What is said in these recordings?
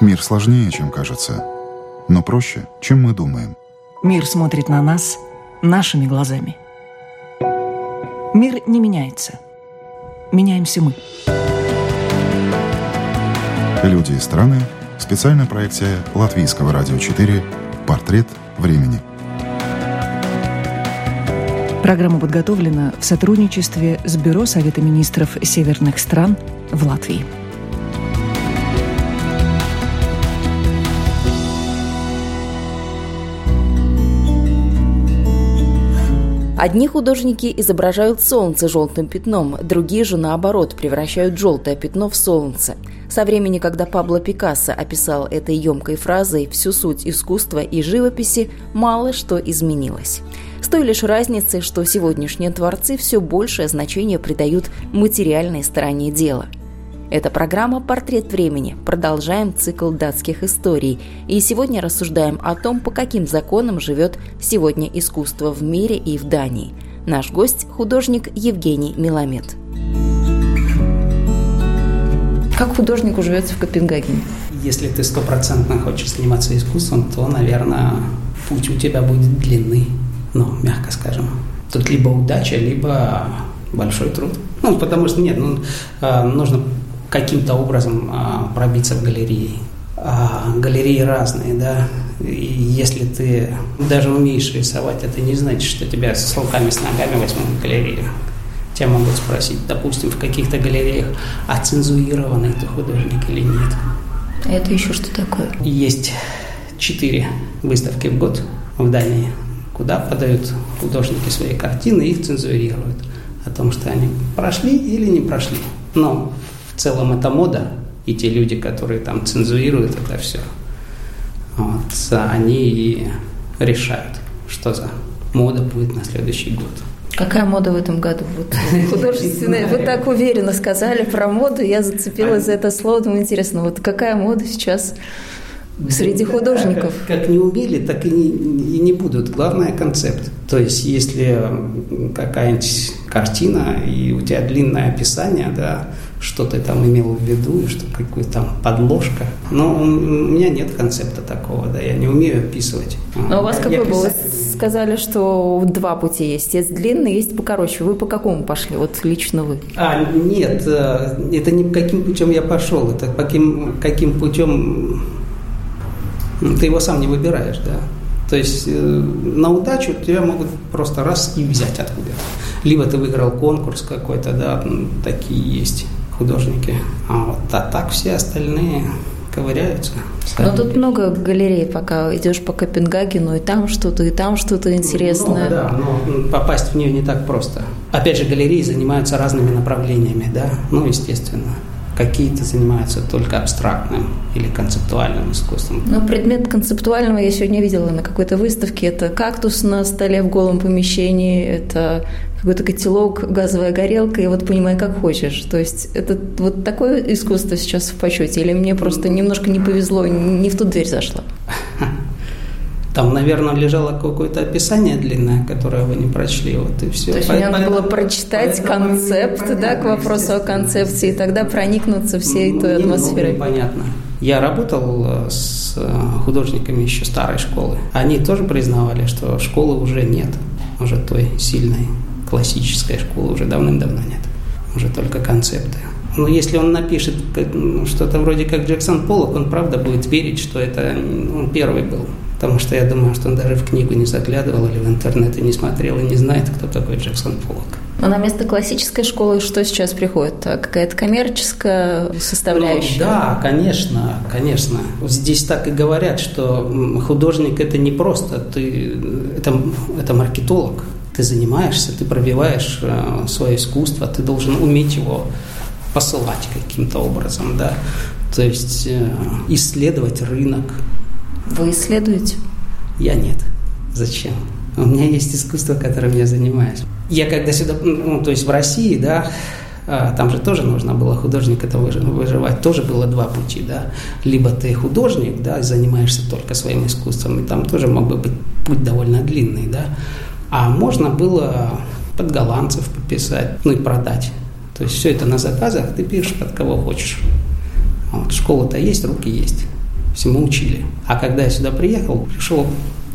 Мир сложнее, чем кажется, но проще, чем мы думаем. Мир смотрит на нас нашими глазами. Мир не меняется. Меняемся мы. Люди и страны. Специальная проекция Латвийского радио 4 «Портрет времени». Программа подготовлена в сотрудничестве с Бюро Совета министров северных стран в Латвии. Одни художники изображают солнце желтым пятном, другие же, наоборот, превращают желтое пятно в солнце. Со времени, когда Пабло Пикассо описал этой емкой фразой всю суть искусства и живописи, мало что изменилось. С той лишь разницей, что сегодняшние творцы все большее значение придают материальной стороне дела – это программа «Портрет времени». Продолжаем цикл датских историй. И сегодня рассуждаем о том, по каким законам живет сегодня искусство в мире и в Дании. Наш гость – художник Евгений Миламед. Как художнику живется в Копенгагене? Если ты стопроцентно хочешь заниматься искусством, то, наверное, путь у тебя будет длинный, ну, мягко скажем. Тут либо удача, либо большой труд. Ну, потому что нет, ну, а, нужно каким-то образом а, пробиться в галереи. А, галереи разные, да. И если ты даже умеешь рисовать, это не значит, что тебя с руками, с ногами возьмут в галерею. Тебя могут спросить, допустим, в каких-то галереях, а цензурированный ты художник или нет. А это еще что такое? Есть четыре выставки в год в Дании, куда подают художники свои картины и их цензурируют о том, что они прошли или не прошли. Но целом это мода, и те люди, которые там цензурируют это все, вот, они и решают, что за мода будет на следующий год. Какая мода в этом году? Вот художественная. Вы так уверенно сказали про моду, я зацепилась за это слово. Думаю, интересно, вот какая мода сейчас среди художников? Как, как не умели, так и не, и не будут. Главное – концепт. То есть, если какая-нибудь картина, и у тебя длинное описание, да, что ты там имел в виду, и что какая там подложка. Но у меня нет концепта такого, да, я не умею описывать. Но у вас какой был? Вы сказали, что два пути есть. Есть длинный, есть покороче. Вы по какому пошли, вот лично вы? А, нет, э, это не каким путем я пошел, это каким, каким путем ты его сам не выбираешь, да. То есть э, на удачу тебя могут просто раз и взять откуда-то. Либо ты выиграл конкурс какой-то, да, такие есть художники. А, вот, а так все остальные ковыряются. Но тут много галерей, пока идешь по Копенгагену, и там что-то, и там что-то интересное. Ну, да, но попасть в нее не так просто. Опять же, галереи занимаются разными направлениями, да, ну, естественно. Какие-то занимаются только абстрактным или концептуальным искусством. Но предмет концептуального я сегодня видела на какой-то выставке. Это кактус на столе в голом помещении, это какой-то котелок, газовая горелка, и вот понимай, как хочешь. То есть это вот такое искусство сейчас в почете, или мне просто немножко не повезло, не в ту дверь зашла? Там, наверное, лежало какое-то описание длинное, которое вы не прочли, вот и все. То есть поэтому, мне надо было прочитать концепт, да, к вопросу о концепции, и тогда проникнуться всей той атмосферой. Понятно. Я работал э, с э, художниками еще старой школы. Они тоже признавали, что школы уже нет, уже той сильной классической школы уже давным-давно нет. Уже только концепты. Но если он напишет ну, что-то вроде как Джексон Поллок, он правда будет верить, что это он первый был. Потому что я думаю, что он даже в книгу не заглядывал или в интернет и не смотрел и не знает, кто такой Джексон Поллок. Но на место классической школы что сейчас приходит? А какая-то коммерческая составляющая? Ну, да, конечно, конечно. Здесь так и говорят, что художник это не просто, ты, это, это маркетолог ты занимаешься, ты пробиваешь э, свое искусство, ты должен уметь его посылать каким-то образом, да, то есть э, исследовать рынок. Вы исследуете? Я нет. Зачем? У меня есть искусство, которым я занимаюсь. Я когда сюда, ну, то есть в России, да, а, там же тоже нужно было художник это выживать, тоже было два пути, да. Либо ты художник, да, и занимаешься только своим искусством, и там тоже мог бы быть путь довольно длинный, да. А можно было под голландцев пописать, ну и продать. То есть все это на заказах, ты пишешь под кого хочешь. Вот, школа-то есть, руки есть. всему учили. А когда я сюда приехал, пришел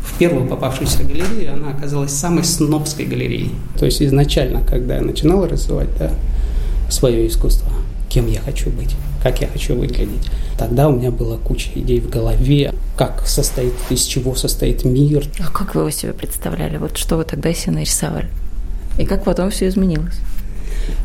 в первую попавшуюся галерею, она оказалась самой снобской галереей. То есть изначально, когда я начинал рисовать да, свое искусство, кем я хочу быть, как я хочу выглядеть. Тогда у меня была куча идей в голове, как состоит, из чего состоит мир. А как вы его себе представляли? Вот что вы тогда себе нарисовали? И как потом все изменилось?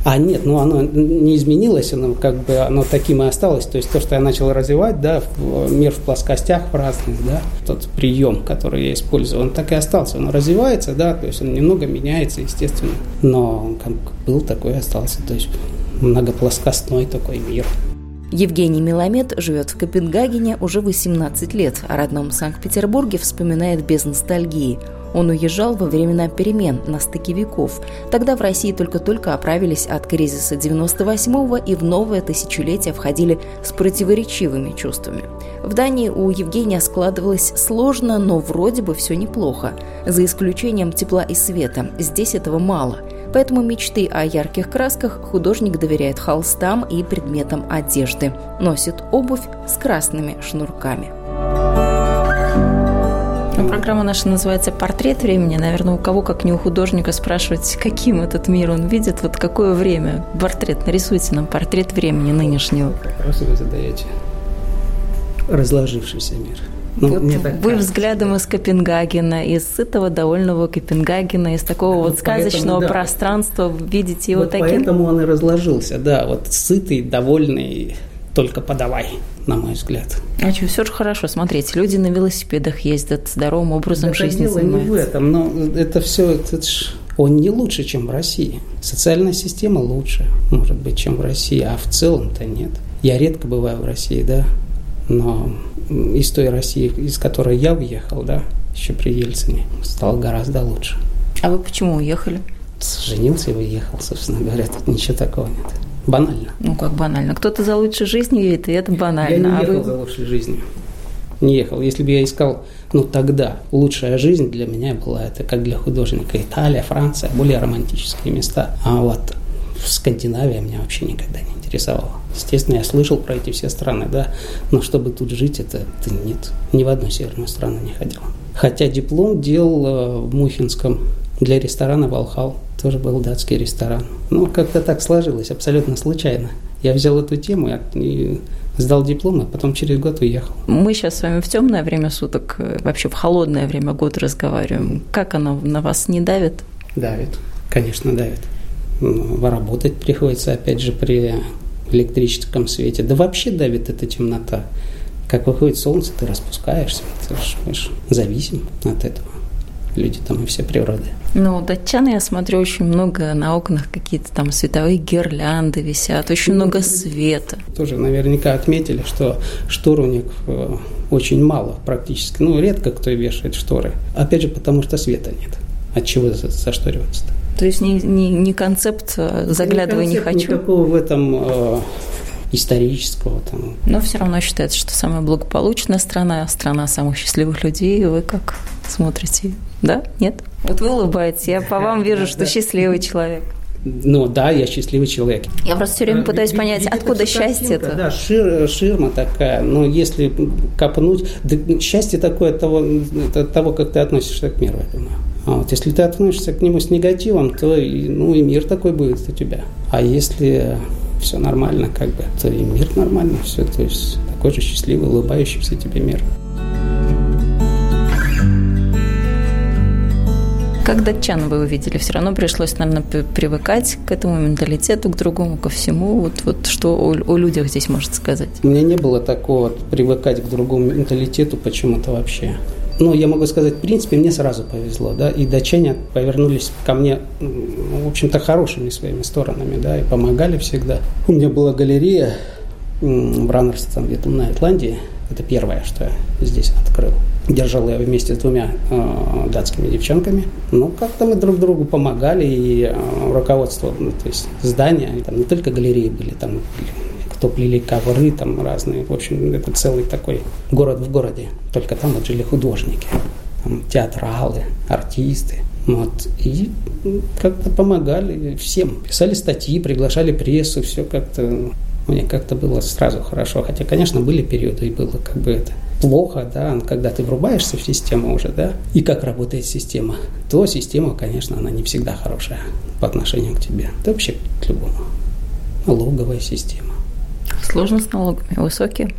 А нет, ну оно не изменилось, оно как бы оно таким и осталось. То есть то, что я начал развивать, да, мир в плоскостях в разных, да, тот прием, который я использую, он так и остался. Он развивается, да, то есть он немного меняется, естественно. Но он как был, такой и остался. То есть многоплоскостной такой мир. Евгений Миломет живет в Копенгагене уже 18 лет, о родном Санкт-Петербурге вспоминает без ностальгии. Он уезжал во времена перемен на стыке веков. Тогда в России только-только оправились от кризиса 98-го и в новое тысячелетие входили с противоречивыми чувствами. В Дании у Евгения складывалось сложно, но вроде бы все неплохо. За исключением тепла и света. Здесь этого мало – Поэтому мечты о ярких красках художник доверяет холстам и предметам одежды. Носит обувь с красными шнурками. Ну, программа наша называется «Портрет времени». Наверное, у кого, как не у художника, спрашивать, каким этот мир он видит, вот какое время. Портрет, нарисуйте нам портрет времени нынешнего. Вопросы вы задаете. Разложившийся мир – ну, вот мне так вы кажется. взглядом из Копенгагена, из сытого, довольного Копенгагена, из такого вот, вот сказочного поэтому, да, пространства видите его вот таким? поэтому он и разложился, да, вот сытый, довольный, только подавай, на мой взгляд. А что, все же хорошо, смотрите, люди на велосипедах ездят, здоровым образом да жизни дело занимаются. не в этом, но это все, это ж, он не лучше, чем в России. Социальная система лучше, может быть, чем в России, а в целом-то нет. Я редко бываю в России, да, но из той России, из которой я уехал, да, еще при Ельцине, стало гораздо лучше. А вы почему уехали? Женился и уехал, собственно говоря, тут ничего такого нет. Банально. Ну, как банально? Кто-то за лучшей жизнью едет, и это банально. Я не а ехал вы... за лучшей жизнью. Не ехал. Если бы я искал, ну, тогда лучшая жизнь для меня была, это как для художника, Италия, Франция, более романтические места. А вот Скандинавия меня вообще никогда не интересовала. Естественно, я слышал про эти все страны, да, но чтобы тут жить, это, это нет. Ни в одну северную страну не ходил. Хотя диплом делал э, в Мухинском для ресторана «Валхал». Тоже был датский ресторан. Ну, как-то так сложилось, абсолютно случайно. Я взял эту тему и сдал диплом, а потом через год уехал. Мы сейчас с вами в темное время суток, э, вообще в холодное время года разговариваем. Как оно на вас не давит? Давит, конечно, давит. Ну, работать приходится, опять же, при электрическом свете. Да вообще давит эта темнота. Как выходит солнце, ты распускаешься, ты же зависим от этого. Люди там и все природы. Ну, датчаны, я смотрю, очень много на окнах какие-то там световые гирлянды висят, очень много света. Тоже наверняка отметили, что штор у них э, очень мало практически. Ну, редко кто вешает шторы. Опять же, потому что света нет. От чего зашториваться-то? То есть не, не, не концепт э, заглядывай не, концепт, не хочу. Никакого в этом э, исторического там. Но все равно считается, что самая благополучная страна, страна самых счастливых людей. Вы как смотрите? Да? Нет? Вот вы улыбаетесь, я по вам вижу, что счастливый человек. Ну да, я счастливый человек. Я просто все время пытаюсь понять, откуда счастье это. Да, шир, ширма такая. Но если копнуть, да, счастье такое от того, от того, как ты относишься к миру, я думаю. А вот если ты относишься к нему с негативом, то и, ну, и мир такой будет у тебя. А если все нормально, как бы, то и мир нормально, все, то есть такой же счастливый, улыбающийся тебе мир. Как датчан вы увидели? Все равно пришлось, наверное, привыкать к этому менталитету, к другому, ко всему. Вот, вот что о, о людях здесь можно сказать? У меня не было такого привыкать к другому менталитету почему-то вообще ну, я могу сказать, в принципе, мне сразу повезло, да, и датчане повернулись ко мне, в общем-то, хорошими своими сторонами, да, и помогали всегда. У меня была галерея в Раннерсе, где-то на Ирландии, это первое, что я здесь открыл. Держал я вместе с двумя э, датскими девчонками. Ну, как-то мы друг другу помогали, и э, руководство, ну, то есть здания, там не только галереи были, там кто плели ковры там разные. В общем, это целый такой город в городе. Только там вот жили художники, там, театралы, артисты. Вот. И как-то помогали всем. Писали статьи, приглашали прессу, все как-то мне как-то было сразу хорошо. Хотя, конечно, были периоды, и было как бы это плохо, да, когда ты врубаешься в систему уже, да, и как работает система, то система, конечно, она не всегда хорошая по отношению к тебе. Да вообще к любому. Налоговая система. Сложность с налогами высокие?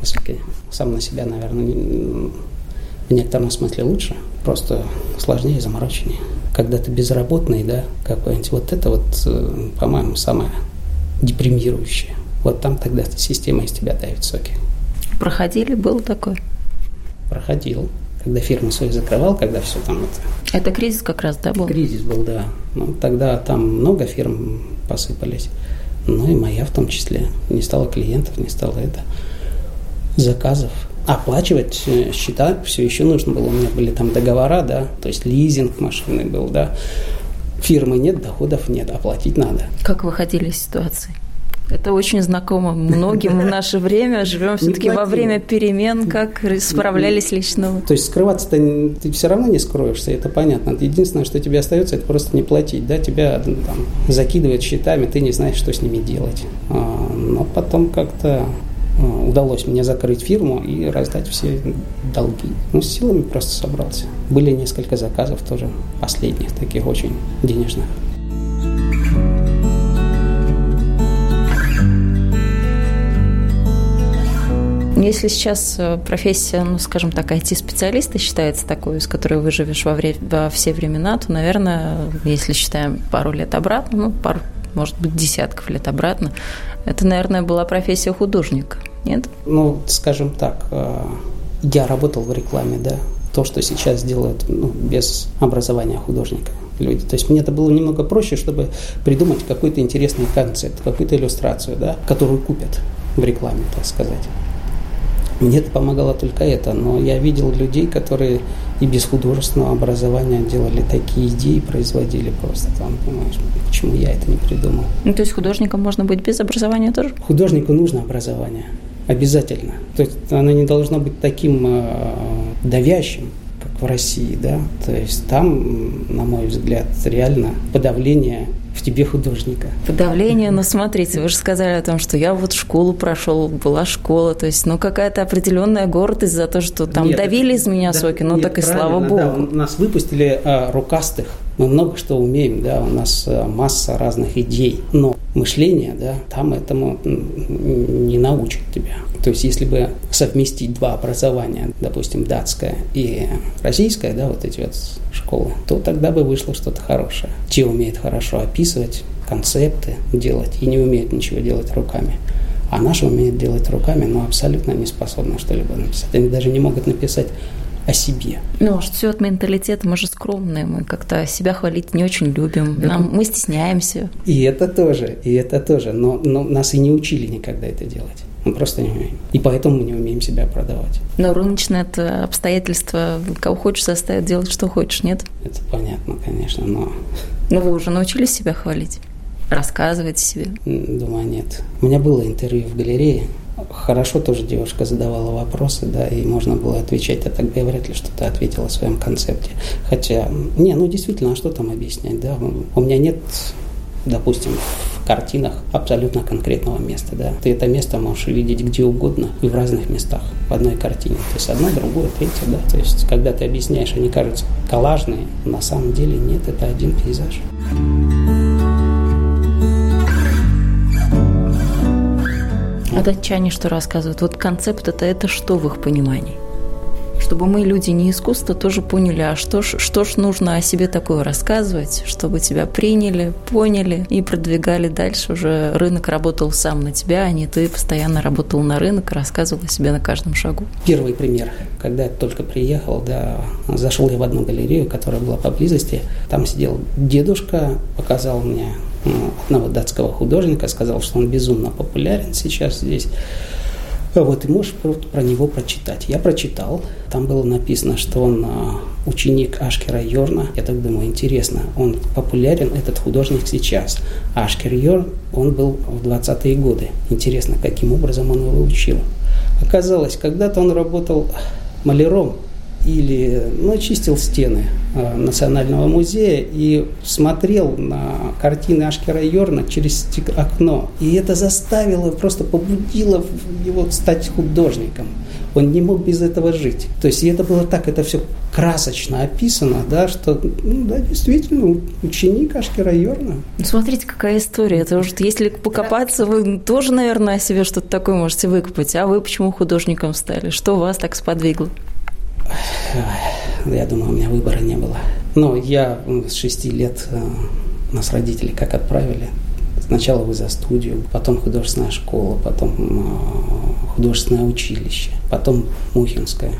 Высокие. Сам на себя, наверное, в некотором смысле лучше, просто сложнее, замороченнее. Когда ты безработный, да, какой-нибудь, вот это вот, э, по-моему, самое депримирующее. Вот там тогда система из тебя дает соки. Проходили, был такой? Проходил. Когда фирму свою закрывал, когда все там это... Это кризис как раз, да, был? Кризис был, да. Ну, тогда там много фирм посыпались. Ну и моя в том числе. Не стало клиентов, не стало это заказов. Оплачивать э, счета все еще нужно было. У меня были там договора, да, то есть лизинг машины был, да. Фирмы нет, доходов нет, оплатить надо. Как выходили из ситуации? Это очень знакомо многим в наше время. Живем все-таки во время перемен. Как справлялись лично То есть скрываться-то ты все равно не скроешься, это понятно. Единственное, что тебе остается, это просто не платить. Да? Тебя там, закидывают счетами, ты не знаешь, что с ними делать. А, но потом как-то а, удалось мне закрыть фирму и раздать все долги. Ну, с силами просто собрался. Были несколько заказов тоже, последних, таких очень денежных. Если сейчас э, профессия, ну, скажем так, IT-специалиста считается такой, с которой выживешь во, вре- во все времена, то, наверное, если считаем пару лет обратно, ну, пару, может быть, десятков лет обратно, это, наверное, была профессия художника, нет? Ну, скажем так, э, я работал в рекламе, да, то, что сейчас делают ну, без образования художника люди. То есть мне это было немного проще, чтобы придумать какой-то интересный концепт, какую-то иллюстрацию, да, которую купят в рекламе, так сказать. Мне это помогало только это, но я видел людей, которые и без художественного образования делали такие идеи, производили просто там, понимаешь, почему я это не придумал. Ну, то есть художником можно быть без образования тоже? Художнику нужно образование, обязательно. То есть оно не должно быть таким э, давящим, в России, да. То есть там, на мой взгляд, реально подавление в тебе художника. Подавление, но смотрите, вы же сказали о том, что я вот школу прошел, была школа, то есть, ну, какая-то определенная гордость за то, что там нет, давили из меня да, соки, ну, нет, так и слава богу. Да, нас выпустили а, рукастых, мы много что умеем, да, у нас а, масса разных идей, но мышление, да, там этому не научат тебя. То есть, если бы совместить два образования, допустим, датское и российское, да, вот эти вот школы, то тогда бы вышло что-то хорошее. Те умеют хорошо описывать, концепты делать и не умеют ничего делать руками. А наши умеют делать руками, но абсолютно не способны что-либо написать. Они даже не могут написать о себе. Ну, может, все от менталитета, мы же скромные, мы как-то себя хвалить не очень любим, Нам, мы стесняемся. И это тоже, и это тоже, но, но нас и не учили никогда это делать. Мы просто не умеем. И поэтому мы не умеем себя продавать. Но рыночное это обстоятельство, кого хочешь, заставит делать, что хочешь, нет? Это понятно, конечно, но... Но вы уже научились себя хвалить? Рассказывать себе? Думаю, нет. У меня было интервью в галерее. Хорошо тоже девушка задавала вопросы, да, и можно было отвечать, а тогда я вряд ли что-то ответила о своем концепте. Хотя, не, ну действительно, а что там объяснять, да? У меня нет допустим, в картинах абсолютно конкретного места. Да. Ты это место можешь видеть где угодно и в разных местах в одной картине. То есть одно, другое, третье. Да. То есть когда ты объясняешь, они кажутся коллажные, на самом деле нет, это один пейзаж. А датчане что рассказывают? Вот концепт это, это что в их понимании? чтобы мы, люди не искусства, тоже поняли, а что ж, что ж нужно о себе такое рассказывать, чтобы тебя приняли, поняли и продвигали дальше. Уже рынок работал сам на тебя, а не ты постоянно работал на рынок, рассказывал о себе на каждом шагу. Первый пример. Когда я только приехал, да, зашел я в одну галерею, которая была поблизости. Там сидел дедушка, показал мне одного датского художника, сказал, что он безумно популярен сейчас здесь. Вот, и можешь про него прочитать. Я прочитал, там было написано, что он а, ученик Ашкера Йорна. Я так думаю, интересно, он популярен, этот художник сейчас. Ашкер Йорн, он был в 20-е годы. Интересно, каким образом он его учил. Оказалось, когда-то он работал маляром или ну, чистил стены э, Национального музея и смотрел на картины Ашкера Йорна через окно. И это заставило, просто побудило его стать художником. Он не мог без этого жить. То есть и это было так, это все красочно описано, да, что, ну, да, действительно, ученик Ашкера Йорна. Ну, смотрите, какая история. Это уже, если покопаться, вы тоже, наверное, о себе что-то такое можете выкопать. А вы почему художником стали? Что вас так сподвигло? Я думаю, у меня выбора не было. Но я с шести лет э, нас родители как отправили. Сначала вы за студию, потом художественная школа, потом э, художественное училище, потом Мухинское.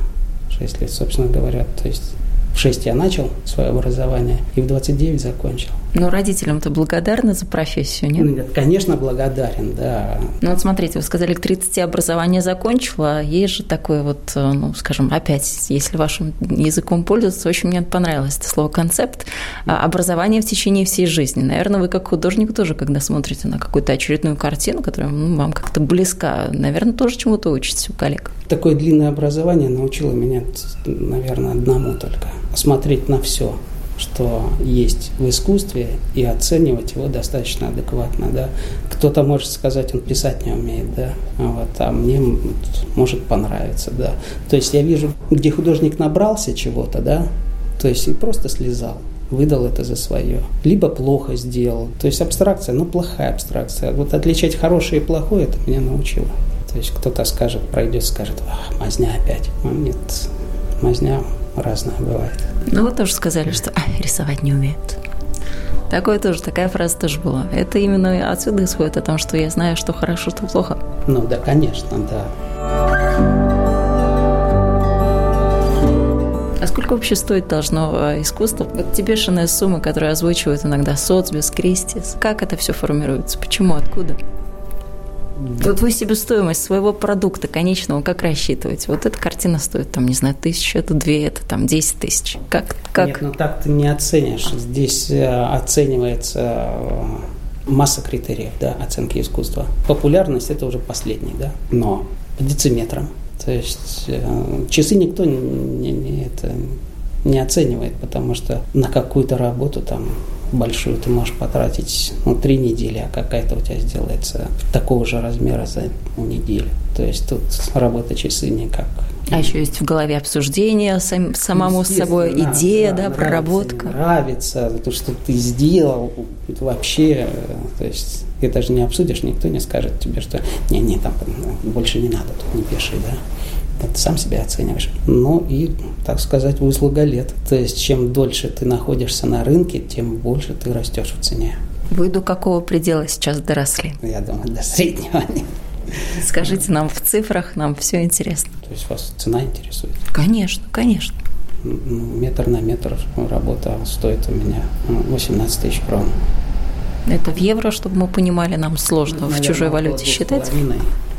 Шесть лет, собственно говоря. То есть в 6 я начал свое образование и в 29 закончил. Но родителям-то благодарны за профессию, нет? Нет, конечно, благодарен, да. Ну вот смотрите, вы сказали, к 30 образование закончила, а есть же такое вот, э, ну, скажем, опять, если вашим языком пользоваться, очень мне понравилось это слово «концепт», а образование в течение всей жизни. Наверное, вы как художник тоже, когда смотрите на какую-то очередную картину, которая ну, вам как-то близка, наверное, тоже чему-то учитесь у коллег. Такое длинное образование научило меня, наверное, одному только – смотреть на все, что есть в искусстве, и оценивать его достаточно адекватно. Да. Кто-то может сказать, он писать не умеет, да, вот, а мне может понравиться. Да. То есть я вижу, где художник набрался чего-то, да, то есть и просто слезал выдал это за свое. Либо плохо сделал. То есть абстракция, но плохая абстракция. Вот отличать хорошее и плохое, это меня научило. То есть кто-то скажет, пройдет, скажет, мазня опять. А нет, мазня разное бывает. Ну, вы тоже сказали, что а, рисовать не умеют. Такое тоже, такая фраза тоже была. Это именно отсюда исходит о том, что я знаю, что хорошо, что плохо. Ну да, конечно, да. А сколько вообще стоит должно э, искусство? Вот те бешеные суммы, которые озвучивают иногда Соцбис, Кристис. Как это все формируется? Почему? Откуда? Вот вы себестоимость своего продукта конечного как рассчитываете? Вот эта картина стоит, там, не знаю, тысячу, это две, это там десять тысяч. Как, как? Нет, ну так ты не оценишь. Здесь э, оценивается э, масса критериев, да, оценки искусства. Популярность – это уже последний, да, но по дециметрам. То есть э, часы никто не, не, не, это, не оценивает, потому что на какую-то работу там большую ты можешь потратить ну, три недели, а какая-то у тебя сделается такого же размера за неделю. То есть тут работа часы никак. А еще есть в голове обсуждение сам, самому с собой, идея, да, да проработка. Нравится, то, что ты сделал, это вообще, то есть ты даже не обсудишь, никто не скажет тебе, что не-не, там больше не надо, тут не пиши, да ты сам себя оцениваешь. Ну и, так сказать, выслуга лет. То есть, чем дольше ты находишься на рынке, тем больше ты растешь в цене. Вы до какого предела сейчас доросли? Я думаю, до среднего. Скажите нам в цифрах, нам все интересно. То есть вас цена интересует? Конечно, конечно. Ну, метр на метр работа стоит у меня 18 тысяч крон. Это в евро, чтобы мы понимали, нам сложно Наверное, в чужой валюте считать?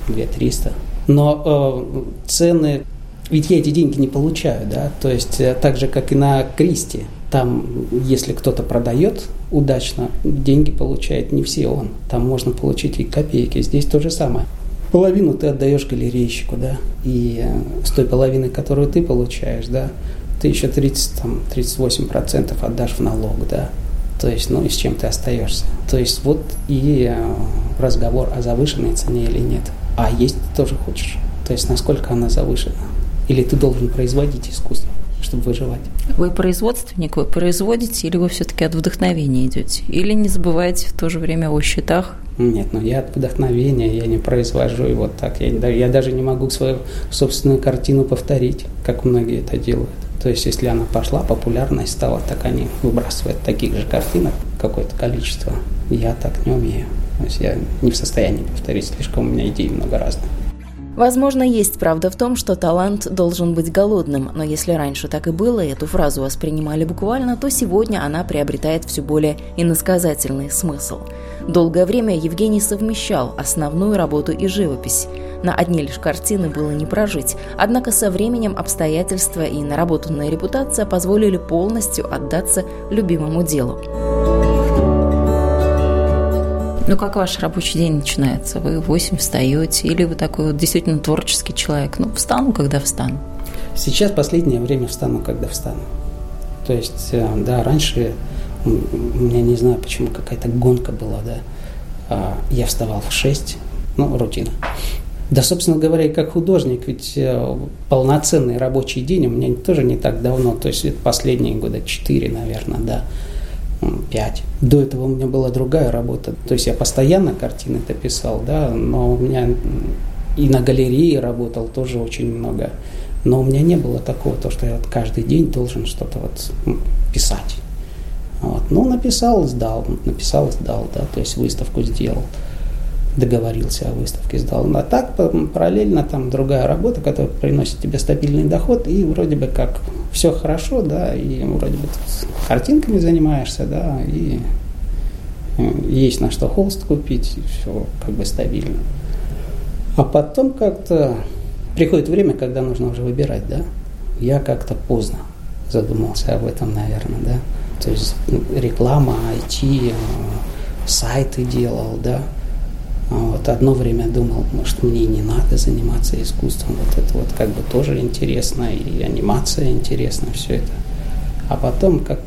Две триста. Но э, цены, ведь я эти деньги не получаю, да, то есть э, так же, как и на Кристи, там, если кто-то продает удачно, деньги получает не все он. Там можно получить и копейки. Здесь то же самое. Половину ты отдаешь галерейщику, да, и э, с той половины, которую ты получаешь, да, ты еще 30, там, 38% отдашь в налог, да. То есть, ну и с чем ты остаешься. То есть вот и э, разговор о завышенной цене или нет а есть ты тоже хочешь. То есть насколько она завышена. Или ты должен производить искусство, чтобы выживать. Вы производственник, вы производите, или вы все-таки от вдохновения идете? Или не забываете в то же время о счетах? Нет, ну я от вдохновения, я не произвожу и вот так. Я, я даже не могу свою собственную картину повторить, как многие это делают. То есть, если она пошла, популярность стала, так они выбрасывают таких же картинок какое-то количество. Я так не умею. То есть я не в состоянии повторить, слишком у меня идей много разных. Возможно, есть правда в том, что талант должен быть голодным, но если раньше так и было, и эту фразу воспринимали буквально, то сегодня она приобретает все более иносказательный смысл. Долгое время Евгений совмещал основную работу и живопись. На одни лишь картины было не прожить, однако со временем обстоятельства и наработанная репутация позволили полностью отдаться любимому делу. Ну, как ваш рабочий день начинается? Вы в 8 встаете или вы такой вот действительно творческий человек? Ну, встану, когда встану. Сейчас последнее время встану, когда встану. То есть, э, да, раньше у меня, не знаю, почему какая-то гонка была, да. А, я вставал в 6, ну, рутина. Да, собственно говоря, и как художник, ведь э, полноценный рабочий день у меня тоже не так давно, то есть это последние года 4, наверное, да, 5. До этого у меня была другая работа, то есть я постоянно картины это писал, да, но у меня и на галерее работал тоже очень много. Но у меня не было такого, то, что я вот каждый день должен что-то вот писать. Вот. Ну, написал, сдал, написал, сдал, да, то есть выставку сделал, договорился о выставке, сдал. А так параллельно там другая работа, которая приносит тебе стабильный доход, и вроде бы как все хорошо, да, и вроде бы картинками занимаешься, да, и э, есть на что холст купить, и все как бы стабильно. А потом как-то приходит время, когда нужно уже выбирать, да. Я как-то поздно задумался об этом, наверное, да. То есть ну, реклама, IT, э, сайты делал, да. Вот одно время думал, может, мне не надо заниматься искусством. Вот это вот как бы тоже интересно, и анимация интересна, все это. А потом как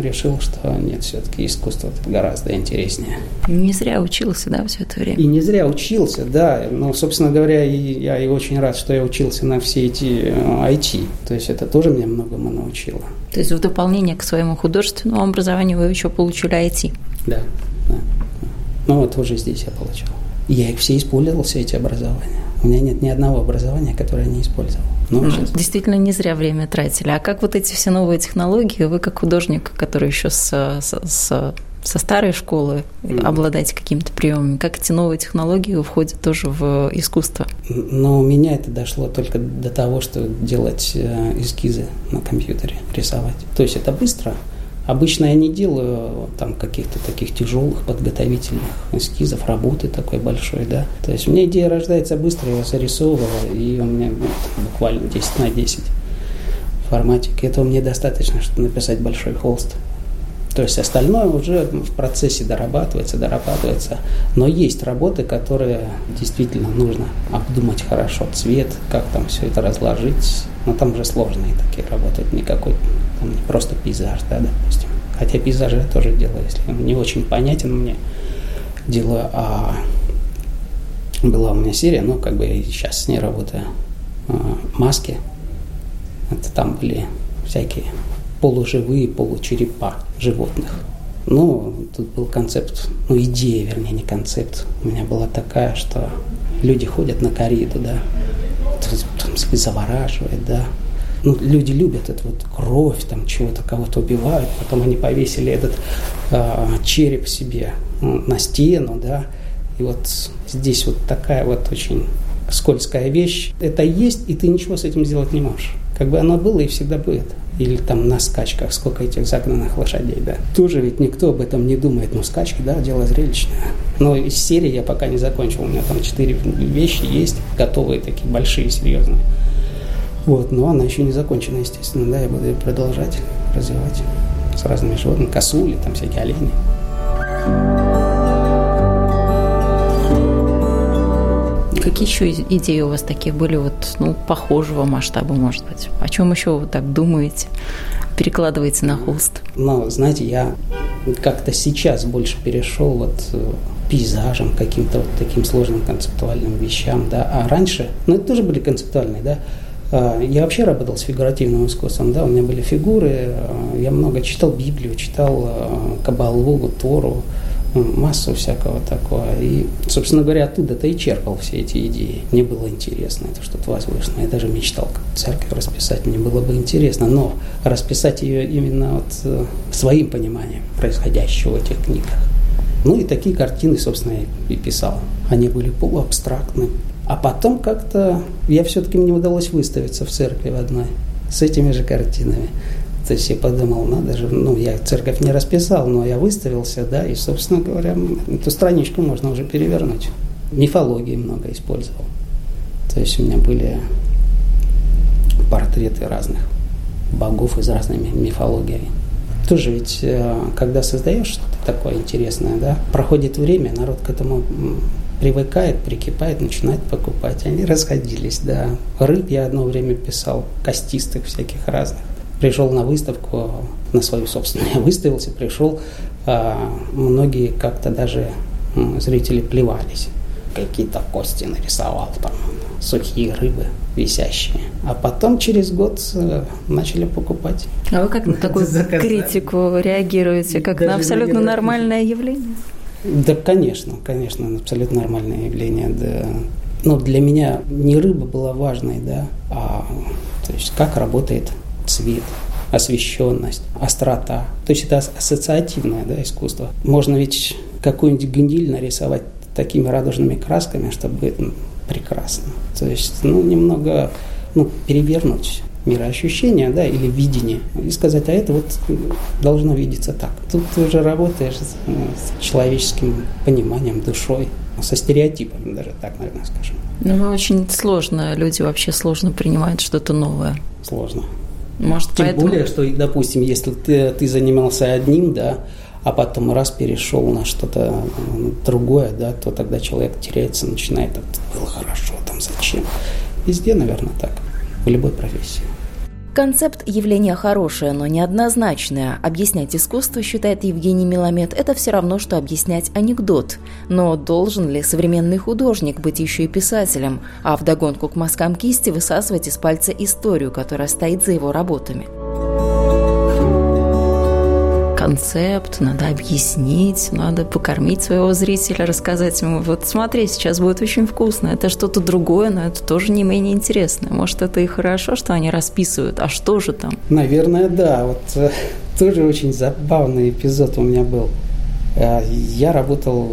решил, что нет, все-таки искусство гораздо интереснее. Не зря учился, да, все это время? И не зря учился, да. Но, собственно говоря, и, я и очень рад, что я учился на все эти IT. Э, То есть это тоже меня многому научило. То есть в дополнение к своему художественному образованию вы еще получили IT? Да, да. Ну вот уже здесь я получил. Я их все использовал, все эти образования. У меня нет ни одного образования, которое я не использовал. Ну, Действительно, не зря время тратили. А как вот эти все новые технологии, вы как художник, который еще с, с, с со старой школы mm. обладать какими-то приемами, как эти новые технологии входят тоже в искусство? Но у меня это дошло только до того, что делать э, эскизы на компьютере, рисовать. То есть это быстро, Обычно я не делаю там каких-то таких тяжелых подготовительных эскизов, работы такой большой, да. То есть у меня идея рождается быстро, я зарисовывала, и у меня ну, буквально 10 на 10 форматик. Этого мне достаточно, чтобы написать большой холст. То есть остальное уже в процессе дорабатывается, дорабатывается. Но есть работы, которые действительно нужно обдумать хорошо. Цвет, как там все это разложить. Но там уже сложные такие работы. Никакой там просто пейзаж, да, допустим. Хотя пейзажи я тоже делаю, если он не очень понятен мне. Делаю, а была у меня серия, ну, как бы я сейчас с ней работаю, а, маски. Это там были всякие полуживые получерепа животных. Ну, тут был концепт, ну, идея, вернее, не концепт. У меня была такая, что люди ходят на кориду, да, там, завораживает, да. Ну, люди любят эту вот кровь, там, чего-то, кого-то убивают, потом они повесили этот э, череп себе на стену, да, и вот здесь вот такая вот очень скользкая вещь. Это есть, и ты ничего с этим сделать не можешь. Как бы оно было и всегда будет или там на скачках, сколько этих загнанных лошадей, да. Тоже ведь никто об этом не думает, но скачки, да, дело зрелищное. Но из серии я пока не закончил, у меня там четыре вещи есть, готовые такие, большие, серьезные. Вот, но она еще не закончена, естественно, да, я буду ее продолжать, развивать с разными животными, косули, там всякие олени. Какие еще идеи у вас такие были, вот, ну, похожего масштаба, может быть? О чем еще вы так думаете, перекладываете на холст? Ну, знаете, я как-то сейчас больше перешел вот э, пейзажам, каким-то вот таким сложным концептуальным вещам, да, а раньше, ну, это тоже были концептуальные, да, я вообще работал с фигуративным искусством, да, у меня были фигуры, э, я много читал Библию, читал э, Кабалу, Тору, массу всякого такого. И, собственно говоря, оттуда-то и черпал все эти идеи. Мне было интересно, это что-то возвышенное. Я даже мечтал церковь расписать, мне было бы интересно, но расписать ее именно вот э, своим пониманием происходящего в этих книгах. Ну и такие картины, собственно, и писал. Они были полуабстрактны. А потом как-то я все-таки мне удалось выставиться в церкви в одной с этими же картинами. То есть я подумал, надо же, ну, я церковь не расписал, но я выставился, да, и, собственно говоря, эту страничку можно уже перевернуть. Мифологии много использовал. То есть у меня были портреты разных богов из разной мифологии. Тоже ведь, э, когда создаешь что-то такое интересное, да, проходит время, народ к этому привыкает, прикипает, начинает покупать. Они расходились, да. Рыб я одно время писал, костистых всяких разных. Пришел на выставку, на свою собственную, выставился, пришел, а многие как-то даже зрители плевались. Какие-то кости нарисовал там, сухие рыбы висящие. А потом через год э, начали покупать. А вы как на такую критику реагируете? Как Даже на абсолютно нормальное явление? Да, конечно, конечно, абсолютно нормальное явление. Да. Но для меня не рыба была важной, да, а то есть как работает цвет, освещенность, острота. То есть это ассоциативное да, искусство. Можно ведь какую-нибудь гниль нарисовать такими радужными красками, чтобы ну, прекрасно. То есть, ну, немного ну, перевернуть мироощущение, да, или видение, и сказать, а это вот должно видеться так. Тут ты уже работаешь с, ну, с человеческим пониманием, душой, со стереотипами даже так, наверное, скажем. Ну, очень сложно, люди вообще сложно принимают что-то новое. Сложно. Может, Тем поэтому... более, что, допустим, если ты, ты занимался одним, да, а потом раз перешел на что-то другое, да, то тогда человек теряется, начинает, это было хорошо, там зачем. Везде, наверное, так, в любой профессии. Концепт явления хорошее, но неоднозначное. Объяснять искусство, считает Евгений Миломет, это все равно, что объяснять анекдот. Но должен ли современный художник быть еще и писателем, а вдогонку к мазкам кисти высасывать из пальца историю, которая стоит за его работами? Концепт, надо объяснить, надо покормить своего зрителя, рассказать ему, вот смотри, сейчас будет очень вкусно, это что-то другое, но это тоже не менее интересно. Может, это и хорошо, что они расписывают, а что же там? Наверное, да. Вот э, тоже очень забавный эпизод у меня был. Э, я работал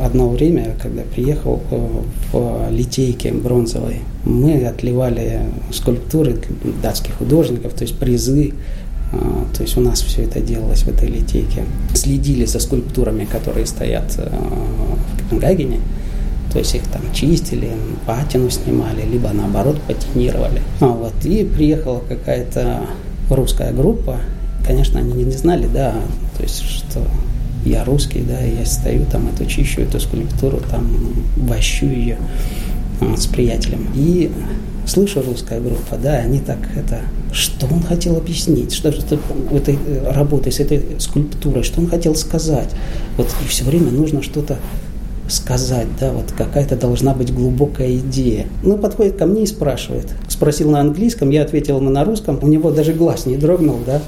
одно время, когда приехал э, в литейке бронзовой. Мы отливали скульптуры датских художников, то есть призы то есть у нас все это делалось в этой литейке. Следили за скульптурами, которые стоят э, в Копенгагене. То есть их там чистили, патину снимали, либо наоборот патинировали. А вот, и приехала какая-то русская группа. Конечно, они не знали, да, то есть, что я русский, да, я стою там, эту чищу эту скульптуру, там, вощу ее а, с приятелем. И слышу русская группа, да, они так это, что он хотел объяснить, что, что этой э, работой, с этой скульптурой, что он хотел сказать. Вот и все время нужно что-то сказать, да, вот какая-то должна быть глубокая идея. Ну, подходит ко мне и спрашивает. Спросил на английском, я ответил ему на русском, у него даже глаз не дрогнул, да,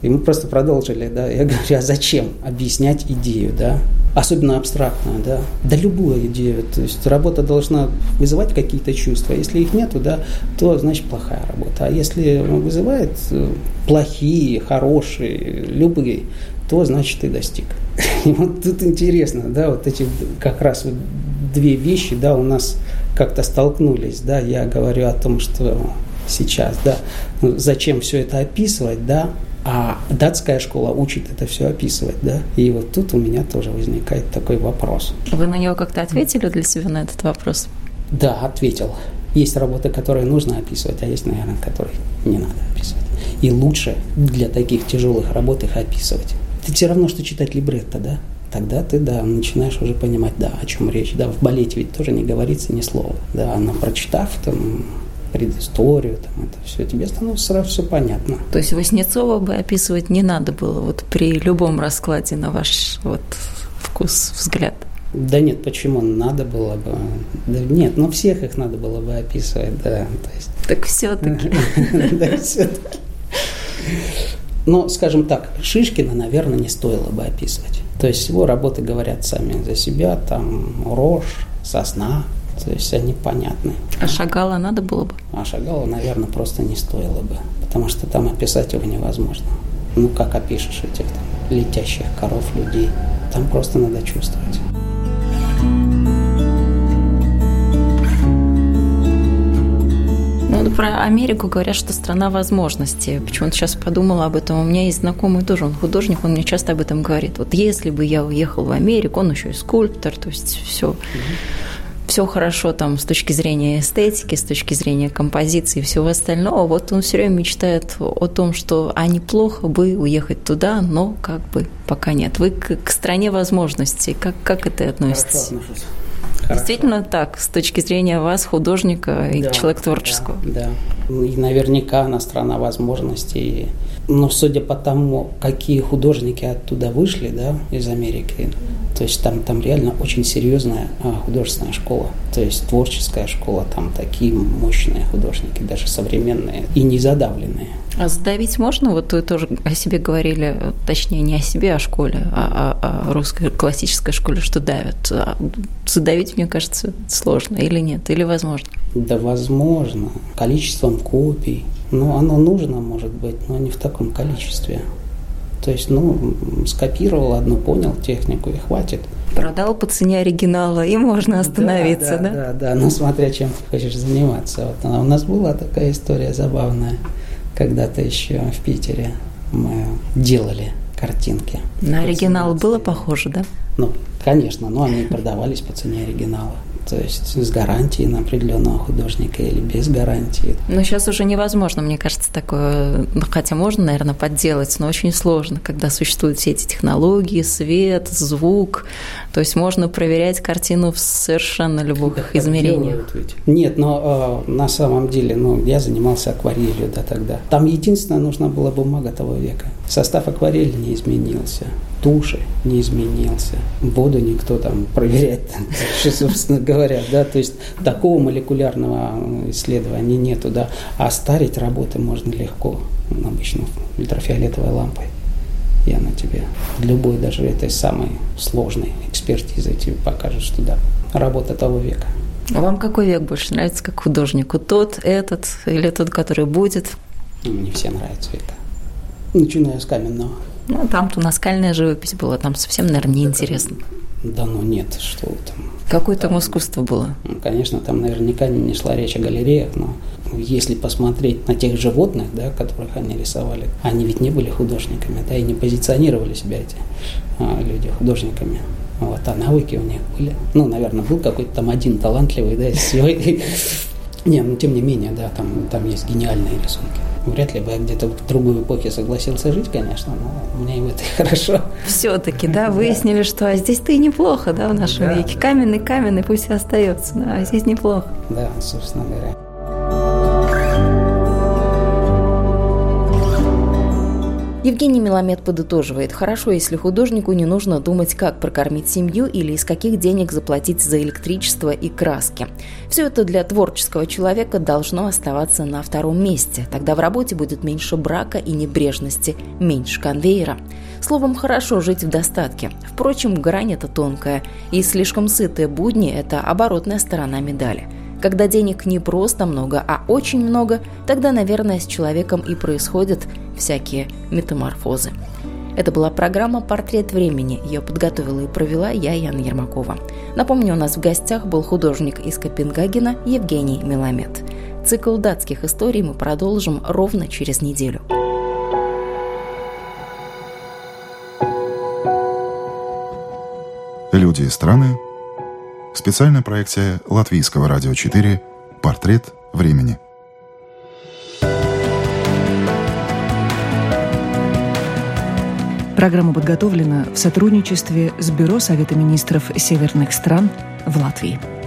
и мы просто продолжили, да. Я говорю, а зачем объяснять идею, да? особенно абстрактную, да, да любую идею. То есть работа должна вызывать какие-то чувства. Если их нету, да, то значит плохая работа. А если вызывает э, плохие, хорошие, любые, то значит ты достиг. И вот тут интересно, да, вот эти как раз вот две вещи, да, у нас как-то столкнулись, да, я говорю о том, что сейчас, да, ну, зачем все это описывать, да, а датская школа учит это все описывать, да? И вот тут у меня тоже возникает такой вопрос. Вы на него как-то ответили для себя на этот вопрос? Да, ответил. Есть работы, которые нужно описывать, а есть, наверное, которые не надо описывать. И лучше для таких тяжелых работ их описывать. Это все равно, что читать либретто, да? Тогда ты, да, начинаешь уже понимать, да, о чем речь. Да, в балете ведь тоже не говорится ни слова. Да, но прочитав там предысторию, там это все, тебе становится сразу все понятно. То есть Воснецова бы описывать не надо было вот при любом раскладе на ваш вот вкус, взгляд? Да нет, почему надо было бы? Да нет, ну всех их надо было бы описывать, да. То есть... Так все-таки. Да, все-таки. Но, скажем так, Шишкина, наверное, не стоило бы описывать. То есть его работы говорят сами за себя, там рожь, сосна, то есть они понятны. А Шагала надо было бы? А Шагала, наверное, просто не стоило бы, потому что там описать его невозможно. Ну, как опишешь этих там летящих коров, людей? Там просто надо чувствовать. Ну, про Америку говорят, что страна возможностей. Почему-то сейчас подумала об этом. У меня есть знакомый тоже, он художник, он мне часто об этом говорит. Вот если бы я уехал в Америку, он еще и скульптор, то есть все. Угу все хорошо там с точки зрения эстетики, с точки зрения композиции и всего остального. Вот он все время мечтает о том, что а неплохо бы уехать туда, но как бы пока нет. Вы к, к стране возможностей, как, как это относитесь? Хорошо. Действительно так, с точки зрения вас, художника и да, человека творческого. Да, да. И наверняка она страна возможностей. Но судя по тому, какие художники оттуда вышли, да, из Америки, то есть там, там реально очень серьезная а, художественная школа, то есть творческая школа, там такие мощные художники, даже современные и не задавленные. А задавить можно? Вот вы тоже о себе говорили, точнее, не о себе, а о школе, а о, о русской классической школе, что давят. А задавить, мне кажется, сложно или нет, или возможно? Да, возможно. Количеством копий. Ну, оно нужно, может быть, но не в таком количестве. То есть, ну, скопировал одну, понял технику и хватит. Продал по цене оригинала, и можно остановиться, да? Да, да, да, да ну смотря чем ты хочешь заниматься. Вот у нас была такая история забавная когда-то еще в Питере мы делали картинки. На оригинал было похоже, да? Ну, конечно, но они продавались по цене оригинала то есть с гарантией на определенного художника или без гарантии. Но сейчас уже невозможно, мне кажется, такое, ну, хотя можно, наверное, подделать, но очень сложно, когда существуют все эти технологии, свет, звук, то есть можно проверять картину в совершенно любых да, измерениях. Нет, но э, на самом деле, ну, я занимался акварелью, да, тогда. Там единственное нужна была бумага того века. Состав акварели не изменился туши не изменился. Воду никто там проверять, собственно говоря, да, то есть такого молекулярного исследования нету, да, а старить работы можно легко, обычно ультрафиолетовой лампой. И она тебе любой, даже этой самой сложной экспертизой тебе покажет, что да, работа того века. А вам какой век больше нравится как художнику? Тот, этот или тот, который будет? Мне все нравятся века. Начиная с каменного. Ну, там-то наскальная живопись была, там совсем, наверное, неинтересно. Да ну нет, что там. Какое там искусство было? Ну, конечно, там наверняка не шла речь о галереях, но если посмотреть на тех животных, да, которых они рисовали, они ведь не были художниками, да, и не позиционировали себя эти а, люди художниками. Вот, а навыки у них были. Ну, наверное, был какой-то там один талантливый, да, Не, ну тем не менее, да, там, там есть гениальные рисунки. Вряд ли бы я где-то в другой эпохе согласился жить, конечно, но мне и в этой хорошо. Все-таки, да, выяснили, что а здесь ты неплохо, да, в нашем да. веке. Каменный, каменный, пусть и остается, да, а здесь неплохо. Да, собственно говоря. Евгений Меламед подытоживает, хорошо, если художнику не нужно думать, как прокормить семью или из каких денег заплатить за электричество и краски. Все это для творческого человека должно оставаться на втором месте. Тогда в работе будет меньше брака и небрежности, меньше конвейера. Словом, хорошо жить в достатке. Впрочем, грань это тонкая, и слишком сытые будни – это оборотная сторона медали – когда денег не просто много, а очень много, тогда, наверное, с человеком и происходят всякие метаморфозы. Это была программа «Портрет времени». Ее подготовила и провела я, Яна Ермакова. Напомню, у нас в гостях был художник из Копенгагена Евгений Меламед. Цикл датских историй мы продолжим ровно через неделю. Люди и страны Специальная проекция Латвийского радио 4 «Портрет времени». Программа подготовлена в сотрудничестве с Бюро Совета министров северных стран в Латвии.